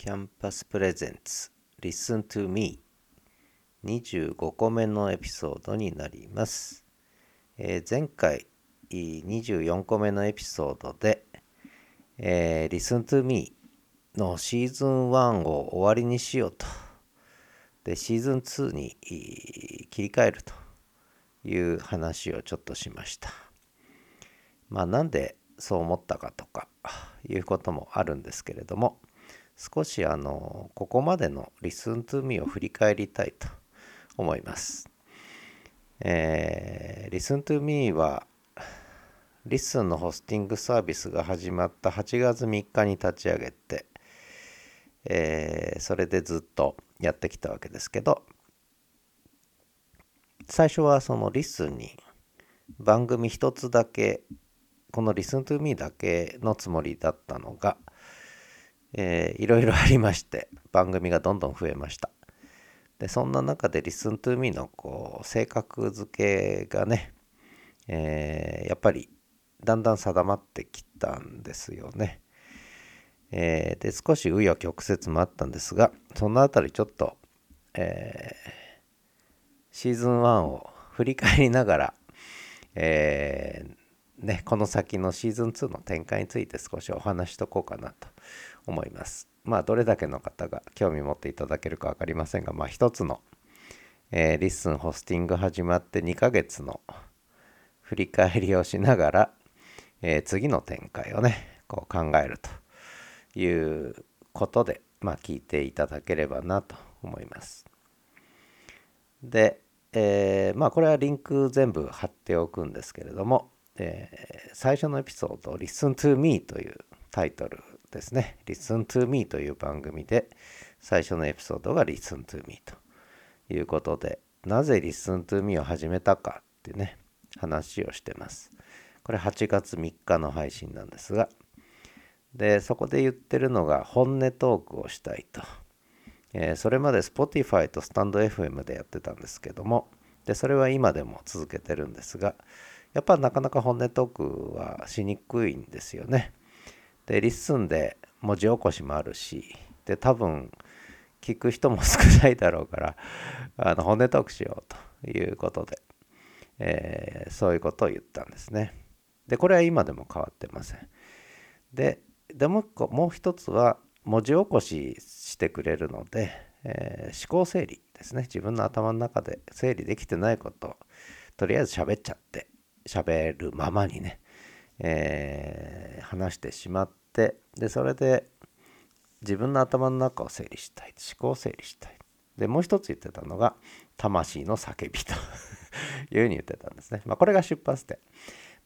キャンパス presents Listen to Me 25個目のエピソードになります、えー、前回24個目のエピソードで、えー、Listen to Me のシーズン1を終わりにしようと。でシーズン2に切り替えるという話をちょっとしました。まあなんでそう思ったかとかいうこともあるんですけれども少しあのここまでの Listen to Me を振り返りたいと思います。えー、Listen to Me は Listen のホスティングサービスが始まった8月3日に立ち上げて、えー、それでずっとやってきたわけですけど最初はその Listen に番組一つだけこの Listen to Me だけのつもりだったのがえー、いろいろありまして番組がどんどん増えました。でそんな中で Listen to Me のこう性格付けがね、えー、やっぱりだんだん定まってきたんですよね、えー、で少し紆余曲折もあったんですがそのあたりちょっと、えシーズン1を振り返りながら、えね、この先のシーズン2の展開について少しお話しとこうかなと思います。まあどれだけの方が興味持っていただけるか分かりませんが、まあ一つの、えー、 LISTEN ホスティング始まって2ヶ月の振り返りをしながら、えー、次の展開をね、こう考えるということで、まあ聞いていただければなと思います。で、えー、まあこれはリンク全部貼っておくんですけれども、えー、最初のエピソード「Listen to Me」というタイトルですね。Listen to Me という番組で最初のエピソードが Listen to Me ということで、なぜ Listen to Me を始めたかってね、話をしてます。これ8月3日の配信なんですが、で、そこで言ってるのが本音トークをしたいと。えー、それまで Spotify と StandFM でやってたんですけども、で、それは今でも続けてるんですが、やっぱなかなか本音トークはしにくいんですよね。で、 LISTEN で文字起こしもあるし、で、多分、聞く人も少ないだろうから、あの、本音トークしようということで、えー、そういうことを言ったんですね。で、これは今でも変わってません。で、でももう一つは、文字起こししてくれるので、えー、思考整理ですね。自分の頭の中で整理できてないことを、とりあえず喋っちゃって、喋るままにね、えー、話してしまってでそれで自分の頭の中を整理したい思考を整理したい。でもう一つ言ってたのが魂の叫びと いうふうに言ってたんですね、まあ、これが出発点。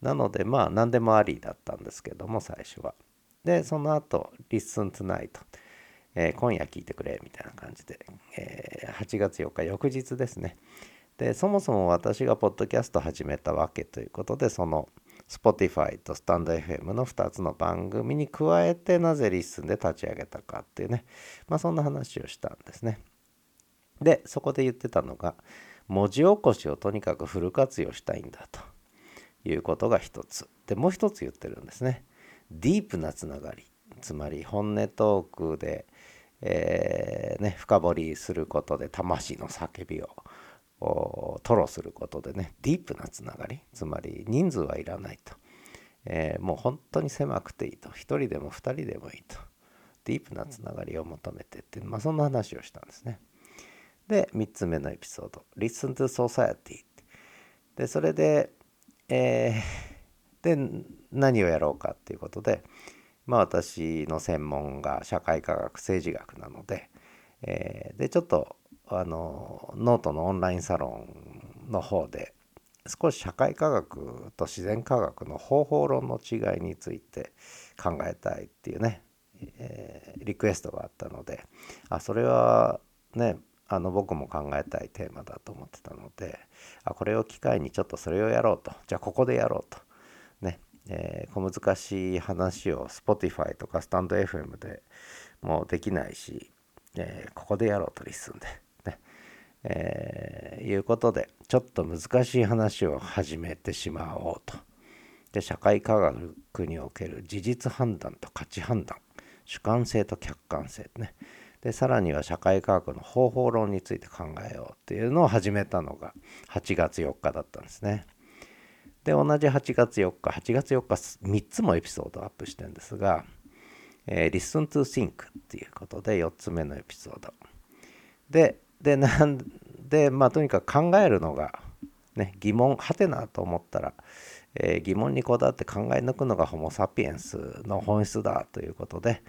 なのでまあ何でもありだったんですけども最初は。でその後 Listen tonight、えー、今夜聞いてくれみたいな感じで、えー、8月4日翌日ですね。でそもそも私がポッドキャスト始めたわけということでその Spotify と StandFM の2つの番組に加えてなぜ LISTEN で立ち上げたかっていうね、まあそんな話をしたんですね。で、そこで言ってたのが、文字起こしをとにかくフル活用したいんだということが一つ。で、もう一つ言ってるんですね。ディープなつながり。つまり本音トークで、えー、ね、深掘りすることで魂の叫びを吐露することでねディープなつながりつまり人数はいらないと、えー、もう本当に狭くていいと。1人でも2人でもいいと。ディープなつながりを求めてってまあそんな話をしたんですね。で3つ目のエピソード「Listen to Society」でそれで、えー、で何をやろうかっていうことでまあ私の専門が社会科学政治学なので、えー、でちょっとあのノートのオンラインサロンの方で少し社会科学と自然科学の方法論の違いについて考えたいっていうね、えー、リクエストがあったのであそれはねあの僕も考えたいテーマだと思ってたのであこれを機会にちょっとそれをやろうとじゃあここでやろうとね、えー、小難しい話を Spotify とかスタンド FM でもうできないし、えー、ここでやろうとリスンでねえー、いうことでちょっと難しい話を始めてしまおうと。で社会科学における事実判断と価値判断主観性と客観性ねでさらには社会科学の方法論について考えようっていうのを始めたのが8月4日だったんですね。で同じ8月4日8月4日3つもエピソードアップしてんですが、えー、Listen to Think っていうことで4つ目のエピソード。ででなんでまあとにかく考えるのがね疑問はてなと思ったら、えー、疑問にこだわって考え抜くのがホモ・サピエンスの本質だということで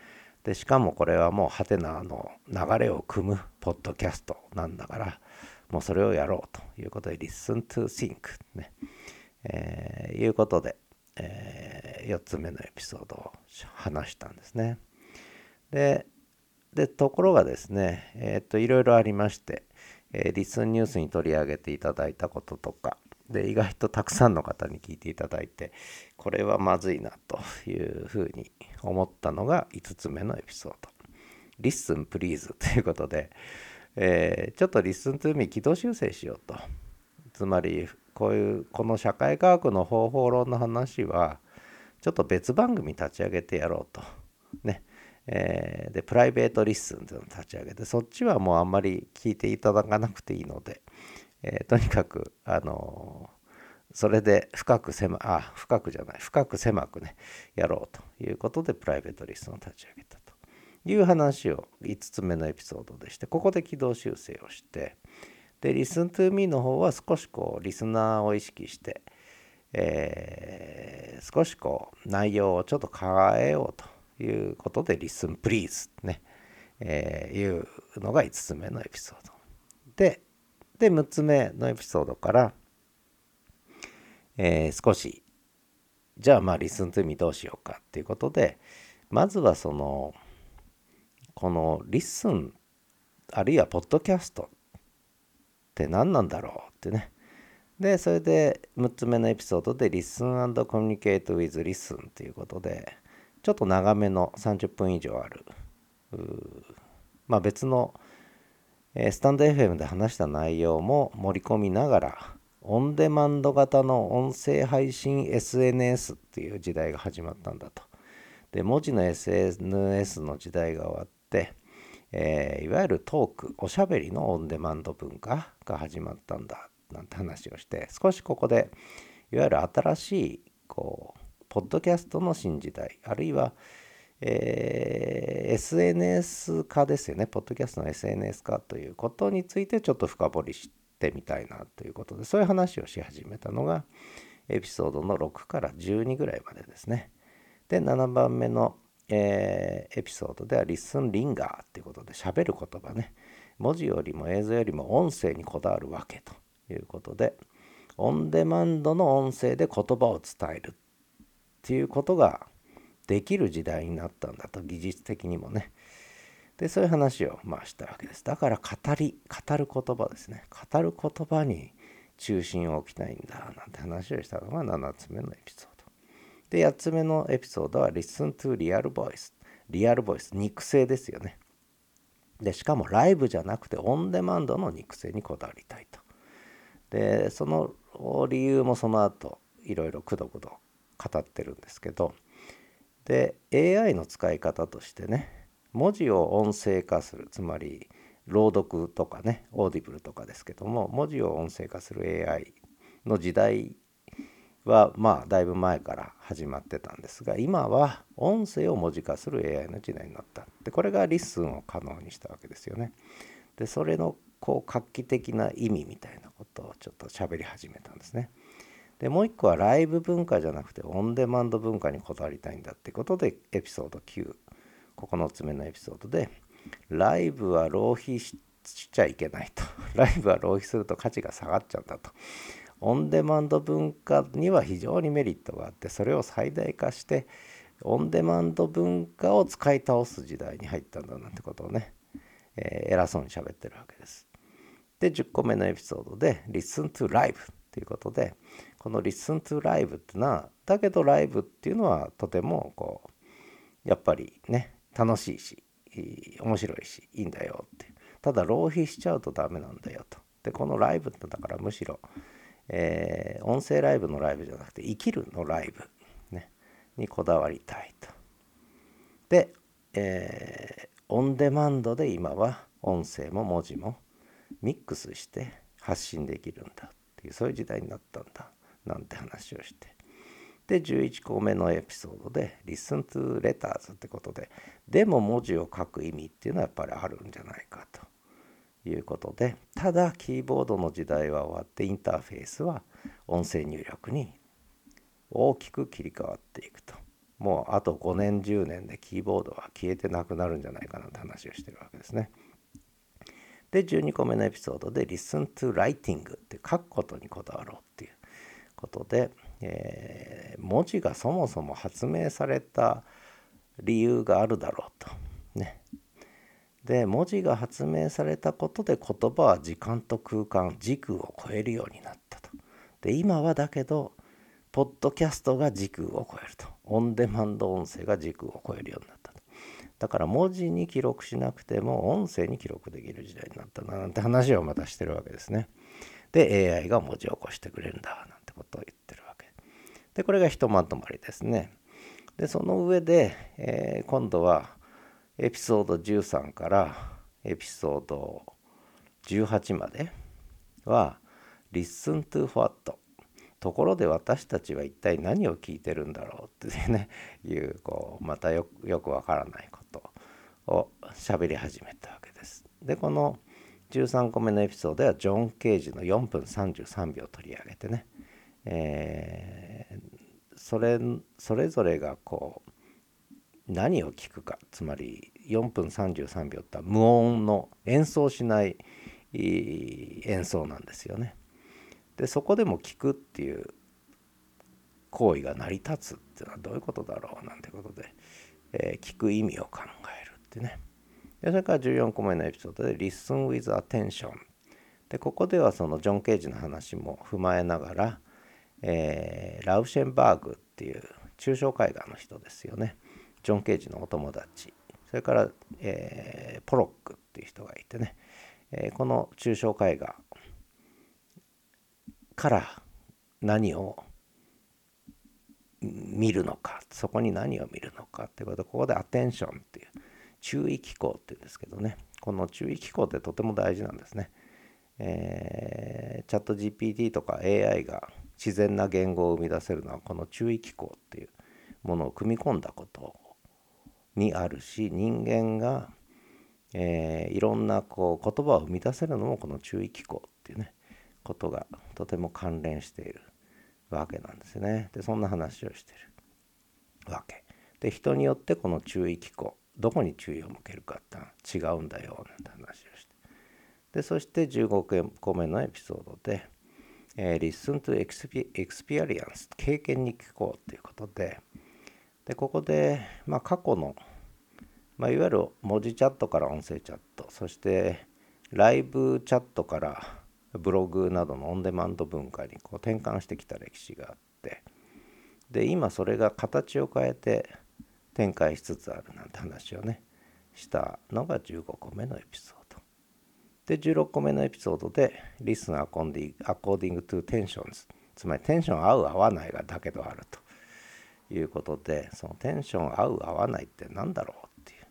でしかもこれはもうハテナの流れを組むポッドキャストなんだからもうそれをやろうということで Listen to Think ね、えー、いうことで、4つ目のエピソードを話したんですね。でところがですねえー、といろいろありまして、えー、リスンニュースに取り上げていただいたこととかで意外とたくさんの方に聞いていただいてこれはまずいなというふうに思ったのが5つ目のエピソード「Listen Please」ということで、えー、ちょっと Listen to me 軌道修正しようと。つまりこういうこの社会科学の方法論の話はちょっと別番組立ち上げてやろうと。ね。えー、でプライベートリッスンというのを立ち上げてそっちはもうあんまり聞いていただかなくていいので、えー、とにかくあのー、それで深く狭あ深くじゃない深く狭くねやろうということでプライベートリストを立ち上げたという話を5つ目のエピソードでしてここで軌道修正をしてで Listen to me の方は少しこうリスナーを意識して、えー、少しこう内容をちょっと変えようということで Listen please ね、えー、いうのが5つ目のエピソード。でで6つ目のエピソードから、えー、少しじゃあまあ Listen to Me どうしようかっていうことでまずはそのこの LISTEN あるいはポッドキャストって何なんだろうってねでそれで6つ目のエピソードで Listen and Communicate with Listen ということでちょっと長めの30分以上ある。まあ別のスタンド FM で話した内容も盛り込みながらオンデマンド型の音声配信 SNS っていう時代が始まったんだと。で文字の SNS の時代が終わって、え、いわゆるトークおしゃべりのオンデマンド文化が始まったんだ。なんて話をして少しここでいわゆる新しいこうポッドキャストの新時代あるいはえー、SNS 化ですよね、ポッドキャストの SNS 化ということについてちょっと深掘りしてみたいなということで、そういう話をし始めたのが、エピソードの6から12ぐらいまでですね。で、7番目の、えー、エピソードでは、リスンリンガーっていうことで、喋る言葉ね、文字よりも映像よりも音声にこだわるわけと。いうことで、オンデマンドの音声で言葉を伝える。っていうことができる時代になったんだと技術的にもね。でそういう話をまあしたわけです。だから語り語る言葉ですね。語る言葉に中心を置きたいんだなんて話をしたのが7つ目のエピソード。で8つ目のエピソードは Listen to Real Voice リアルボイス肉声ですよね。でしかもライブじゃなくてオンデマンドの肉声にこだわりたいと。でその理由もその後いろいろくどくど語ってるんですけどで AI の使い方としてね文字を音声化するつまり朗読とかねオーディブルとかですけども文字を音声化する AI の時代はまあだいぶ前から始まってたんですが今は音声を文字化する AI の時代になった。でこれが LISTEN を可能にしたわけですよね。でそれのこう画期的な意味みたいなことをちょっと喋り始めたんですね。でもう一個はライブ文化じゃなくてオンデマンド文化にこだわりたいんだってことでエピソード99つ目のエピソードでライブは浪費しちゃいけないと。ライブは浪費すると価値が下がっちゃうんだと。オンデマンド文化には非常にメリットがあってそれを最大化してオンデマンド文化を使い倒す時代に入ったんだなんてことをね、えー、偉そうに喋ってるわけです。で10個目のエピソードで Listen to Live ということでこの Listen to Live ってのはだけどライブっていうのはとてもこうやっぱりね楽しいし面白いしいいんだよって。ただ浪費しちゃうとダメなんだよと。でこのライブってだからむしろ、えー、音声ライブのライブじゃなくて生きるのライブ、ね、にこだわりたいと。で、えー、オンデマンドで今は音声も文字もミックスして発信できるんだっていうそういう時代になったんだなんて話をしてで11個目のエピソードで「Listen to Letters」ってことででも文字を書く意味っていうのはやっぱりあるんじゃないかということでただキーボードの時代は終わってインターフェースは音声入力に大きく切り替わっていくともうあと5年10年でキーボードは消えてなくなるんじゃないかなって話をしてるわけですね。で12個目のエピソードで「Listen to Writing」って書くことにこだわろうっていうことで、えー、文字がそもそも発明された理由があるだろうと。ね。で文字が発明されたことで言葉は時間と空間時空を超えるようになったと。で今はだけどポッドキャストが時空を超えると。オンデマンド音声が時空を超えるようになった。だから文字に記録しなくても音声に記録できる時代になったななんて話をまたしてるわけですね。で AI が文字を起こしてくれるんだなんてことを言ってるわけ。でこれがひとまとまりですね。でその上で、えー、今度はエピソード13からエピソード18までは Listen to what ところで私たちは一体何を聞いてるんだろうって いうねいうこうまたよくわからないことを喋り始めたわけです。でこの13個目のエピソードではジョン・ケージの4分33秒取り上げてね、えー、それそれぞれがこう何を聞くかつまり4分33秒って無音の演奏しない演奏なんですよね。でそこでも聞くっていう行為が成り立つっていうのはどういうことだろうなんてことで、えー、聞く意味を考えるってね。でそれから14個目のエピソードで「Listen with Attention」でここではそのジョン・ケージの話も踏まえながら、えー、ラウシェンバーグっていう抽象絵画の人ですよね。ジョン・ケージのお友達。それから、えー、ポロックっていう人がいてね、えー、この抽象絵画から何を見るのかそこに何を見るのかっていうことここでアテンションっていう注意機構っていうんですけどねこの注意機構ってとても大事なんですね。えー、チャット GPT とか AI が自然な言語を生み出せるのはこの注意機構っていうものを組み込んだことにあるし人間が、えー、いろんなこう言葉を生み出せるのもこの注意機構っていうねことがとても関連しているわけなんですね。でそんな話をしてるわけ。で人によってこの注意機構どこに注意を向けるかって違うんだよなんて話をしてでそして15個目のエピソードで、えー、Listen to Experience 経験に聞こうということででここで、まあ、過去の、まあ、いわゆる文字チャットから音声チャットそしてライブチャットからブログなどのオンデマンド文化にこう転換してきた歴史があってで今それが形を変えて展開しつつあるなんて話をねしたのが15個目のエピソード。で16個目のエピソードで Listen according to tensions つまりテンション合う合わないがだけどあると。いうことでそのテンション合う合わないって何だろうっていう。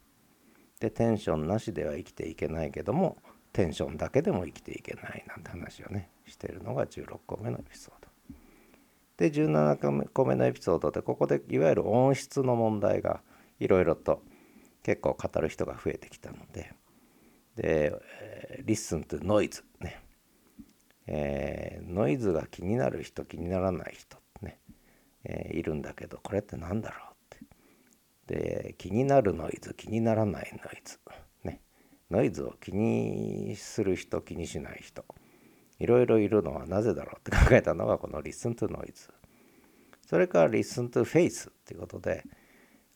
でテンションなしでは生きていけないけどもテンションだけでも生きていけないなんて話をねしてるのが16個目のエピソード。で17個目のエピソードでここでいわゆる音質の問題がいろいろと結構語る人が増えてきたのでで、えー、Listen to Noise ね、えー、ノイズが気になる人気にならない人ね、えー、いるんだけどこれって何だろうって。で気になるノイズ気にならないノイズ。ノイズを気にする人気にしない人いろいろいるのはなぜだろうって考えたのがこの Listen to Noise それから Listen to Face っていうことで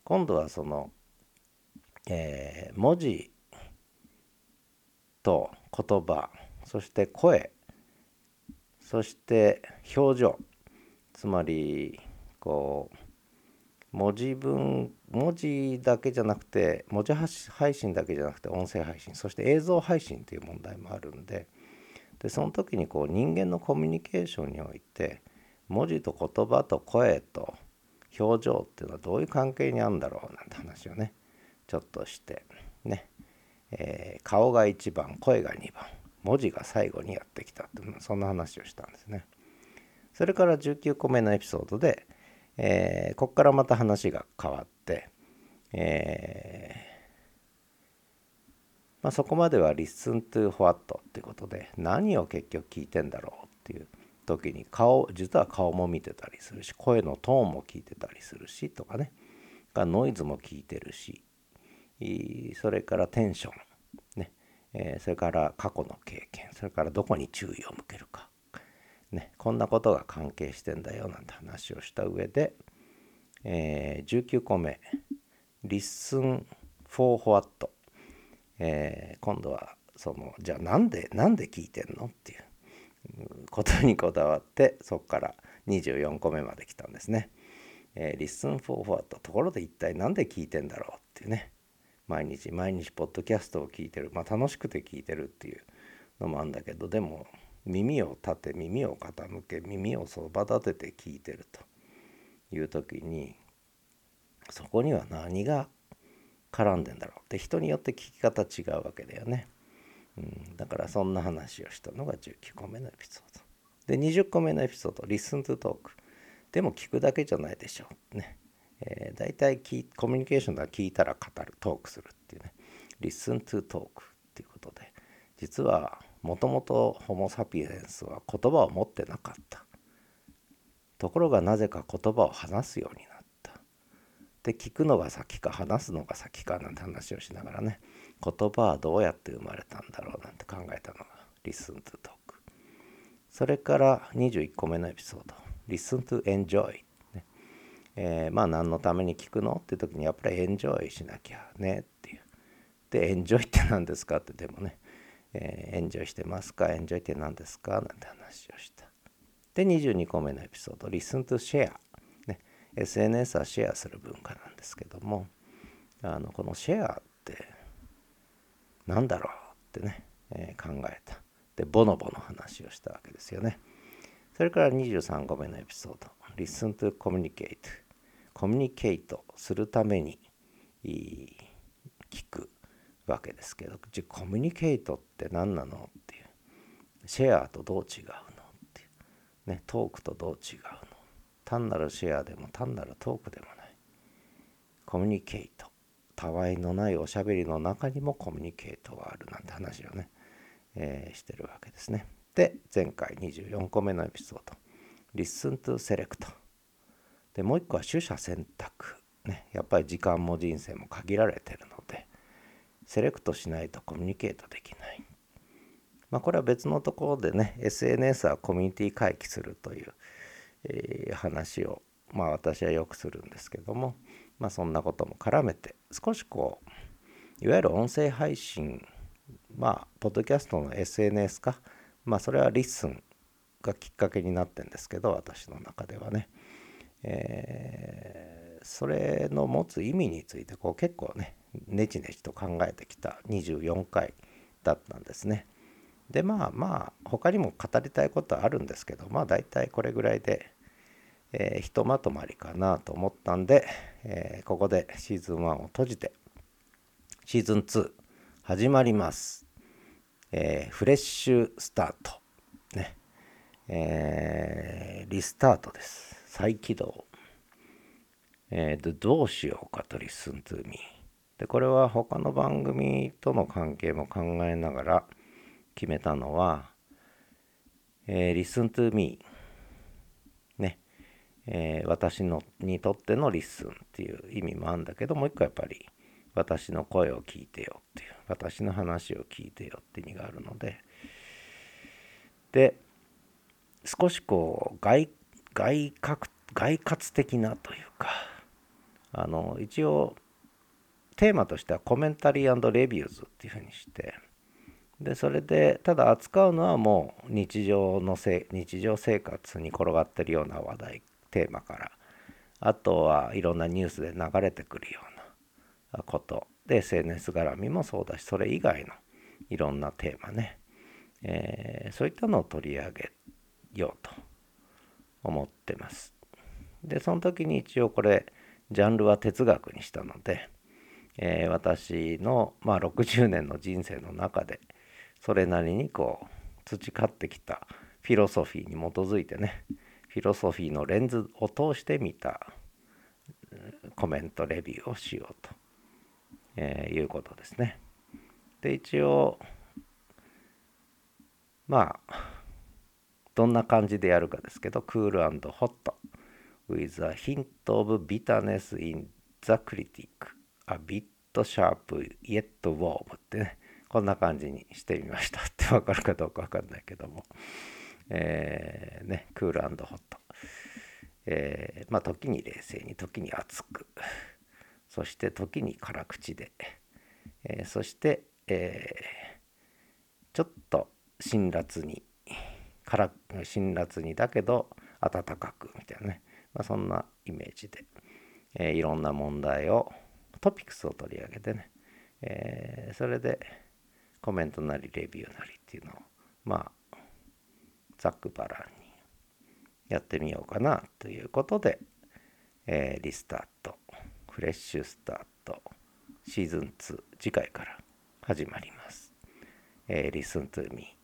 今度はその、えー、文字と言葉そして声そして表情つまりこう文字文文字だけじゃなくて文字配信だけじゃなくて音声配信そして映像配信という問題もあるんででその時にこう人間のコミュニケーションにおいて文字と言葉と声と表情っていうのはどういう関係にあるんだろうなんて話をねちょっとしてね、えー、顔が1番声が2番文字が最後にやってきたってそんな話をしたんですね。それから19個目のエピソードで、えー、ここからまた話が変わって、えー、まあ、そこまでは listen to what っていうことで何を結局聞いてんだろうっていう時に顔実は顔も見てたりするし声のトーンも聞いてたりするしとかね。ノイズも聞いてるし。それからテンション、ね。えー、それから過去の経験。それからどこに注意を向けるか、ね、こんなことが関係してんだよなんて話をした上で、えー、19個目「Listen for what」えー、今度はそのじゃあなんでなんで聞いてんのっていうことにこだわってそこから24個目まで来たんですね。えー、Listen for what ところで一体何で聞いてんだろうっていうね。毎日毎日ポッドキャストを聞いてる。まあ楽しくて聞いてるっていうのもあるんだけどでも耳を立て耳を傾け耳をそば立てて聞いてるという時にそこには何が絡んでんだろうって人によって聞き方違うわけだよね。うん、だからそんな話をしたのが19個目のエピソード。で20個目のエピソード「Listen to Talk」でも聞くだけじゃないでしょうね。えー、大体コミュニケーションでは聞いたら語るトークするっていうね Listen to Talk っていうことで実はもともとホモ・サピエンスは言葉を持ってなかった。ところがなぜか言葉を話すようになった。で聞くのが先か話すのが先かなんて話をしながらね言葉はどうやって生まれたんだろうなんて考えたのが Listen to Talk それから21個目のエピソード Listen to Enjoy ね。えー、まあ何のために聞くの？って時にやっぱりエンジョイしなきゃねっていう。でエンジョイって何ですか？ってでもね、えー、エンジョイしてますか？エンジョイって何ですか？なんて話をした。で22個目のエピソード Listen to Share ね SNS はシェアする文化なんですけどもあのこのシェアって何だろうってね、えー、考えた。でボノボの話をしたわけですよね。それから23個目のエピソード Listen to Communicate コミュニケートするために聞く。わけですけどじゃコミュニケートって何なのっていう。シェアとどう違うのっていう。ねトークとどう違うの。単なるシェアでも単なるトークでもない。コミュニケート。たわいのないおしゃべりの中にもコミュニケートがあるなんて話をね、えー、してるわけですね。で前回24個目のエピソード「Listen to Select」でもう一個は取捨選択、ね、やっぱり時間も人生も限られてるの。セレクトしないとコミュニケートできない。まあ、これは別のところでね SNS はコミュニティ回帰するという、えー、話をまあ私はよくするんですけどもまあそんなことも絡めて少しこういわゆる音声配信まあポッドキャストの SNS かまあそれは LISTEN がきっかけになってんですけど私の中ではね、えー、それの持つ意味についてこう結構ねねちねちと考えてきた24回だったんですね。でまあまあ他にも語りたいことはあるんですけどまあ大体これぐらいでえー、ひとまとまりかなと思ったんで、えー、ここでシーズン1を閉じてシーズン2始まります、えー、フレッシュスタート。ね。えー、リスタートです。再起動。えー、どうしようかと Listen to me。でこれは他の番組との関係も考えながら決めたのは、えー、Listen to me ね。えー、私のにとっての listen っていう意味もあるんだけどもう一個やっぱり私の声を聞いてよっていう私の話を聞いてよって意味があるので。で少しこう外外角外活的なというかあの一応テーマとしてはコメンタリーレビューズっていうふうにしてでそれでただ扱うのはもう日常のせ日常生活に転がってるような話題テーマから。あとはいろんなニュースで流れてくるようなこと。で SNS 絡みもそうだしそれ以外のいろんなテーマね、えー、そういったのを取り上げようと思ってます。でその時に一応これジャンルは哲学にしたので、えー、私の、まあ、60年の人生の中でそれなりにこう培ってきたフィロソフィーに基づいてねフィロソフィーのレンズを通してみたコメントレビューをしようと、えー、いうことですね。で一応まあどんな感じでやるかですけどクールホット with a hint of bitterness in the critic a bit sharp yet warm ってねこんな感じにしてみましたって わかるかどうかわかんないけども。えー、ねクールホット。えー、まあ時に冷静に時に熱く。そして時に辛口で、えー、そして、えー、ちょっと辛辣に。辛辛辣にだけど温かくみたいなね、まあ、そんなイメージで、え、いろんな問題をトピックスを取り上げてね、えー、それでコメントなりレビューなりっていうのをまあざっくばらんにやってみようかなということで、えー、リスタートフレッシュスタートシーズン2次回から始まります。えー、Listen to me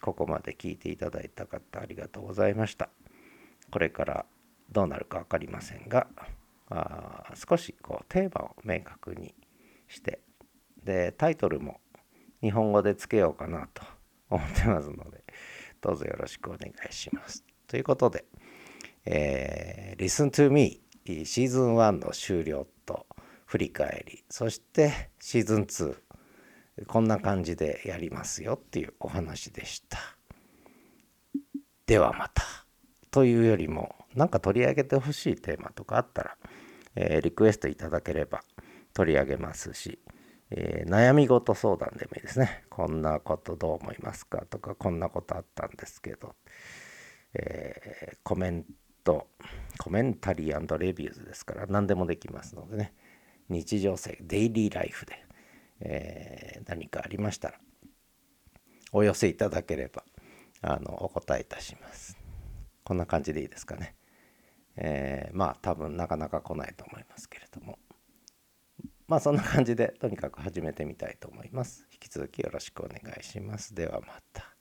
ここまで聞いていただいた方ありがとうございました。これからどうなるか分かりませんがあ少しこうテーマを明確にしてでタイトルも日本語でつけようかなと思ってますのでどうぞよろしくお願いします。ということで、えー、Listen to Me シーズン1の終了と振り返りそしてシーズン2こんな感じでやりますよっていうお話でした。ではまた。というよりも何か取り上げてほしいテーマとかあったら、えー、リクエストいただければ取り上げますし、えー、悩み事相談でもいいですね。こんなことどう思いますかとかこんなことあったんですけど、えー、コメントコメンタリーレビューズですから何でもできますのでね。日常生デイリーライフでえ、何かありましたらお寄せいただければあのお答えいたします。こんな感じでいいですかね。えー、まあ多分なかなか来ないと思いますけれども。まあそんな感じでとにかく始めてみたいと思います。引き続きよろしくお願いします。ではまた。